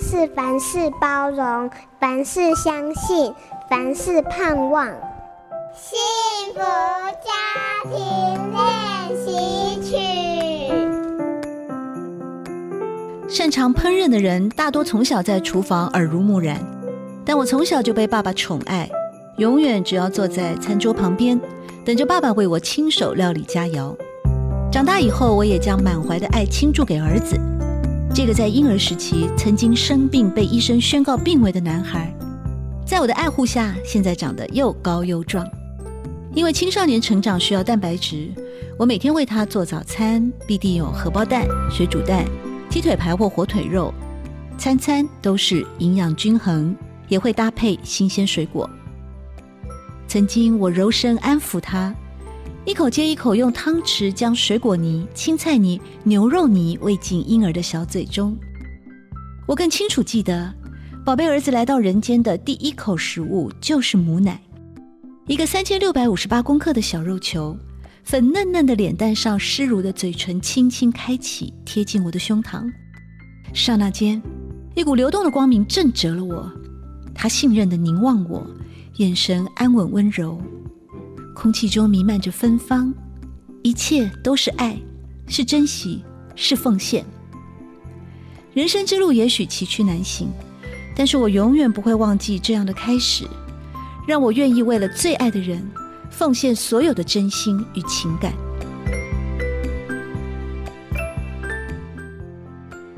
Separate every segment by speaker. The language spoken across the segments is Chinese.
Speaker 1: 是凡事包容，凡事相信，凡事盼望。幸福家庭练习曲。
Speaker 2: 擅长烹饪的人大多从小在厨房耳濡目染，但我从小就被爸爸宠爱，永远只要坐在餐桌旁边，等着爸爸为我亲手料理佳肴。长大以后，我也将满怀的爱倾注给儿子，这个在婴儿时期曾经生病被医生宣告病危的男孩，在我的爱护下，现在长得又高又壮。因为青少年成长需要蛋白质，我每天为他做早餐，必定有荷包蛋、水煮蛋、鸡腿排或火腿肉，餐餐都是营养均衡，也会搭配新鲜水果。曾经我柔声安抚他，一口接一口用汤匙将水果泥、青菜泥、牛肉泥喂进婴儿的小嘴中。我更清楚记得，宝贝儿子来到人间的第一口食物就是母奶。一个三千六百五十八公克的小肉球，粉嫩嫩的脸蛋上湿濡的嘴唇轻轻开启，贴近我的胸膛。刹那间，一股流动的光明震折了我。他信任地凝望我，眼神安稳温柔，空气中弥漫着芬芳，一切都是爱，是珍惜，是奉献。人生之路也许崎岖难行，但是我永远不会忘记这样的开始。让我愿意为了最爱的人，奉献所有的真心与情感。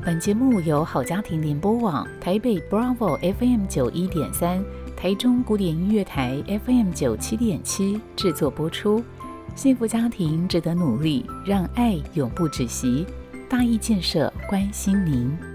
Speaker 3: 本节目由好家庭联播网、台北 Bravo FM 九一点三、台中古典音乐台 FM 九七点七制作播出。幸福家庭值得努力，让爱永不止息。大义建设关心您。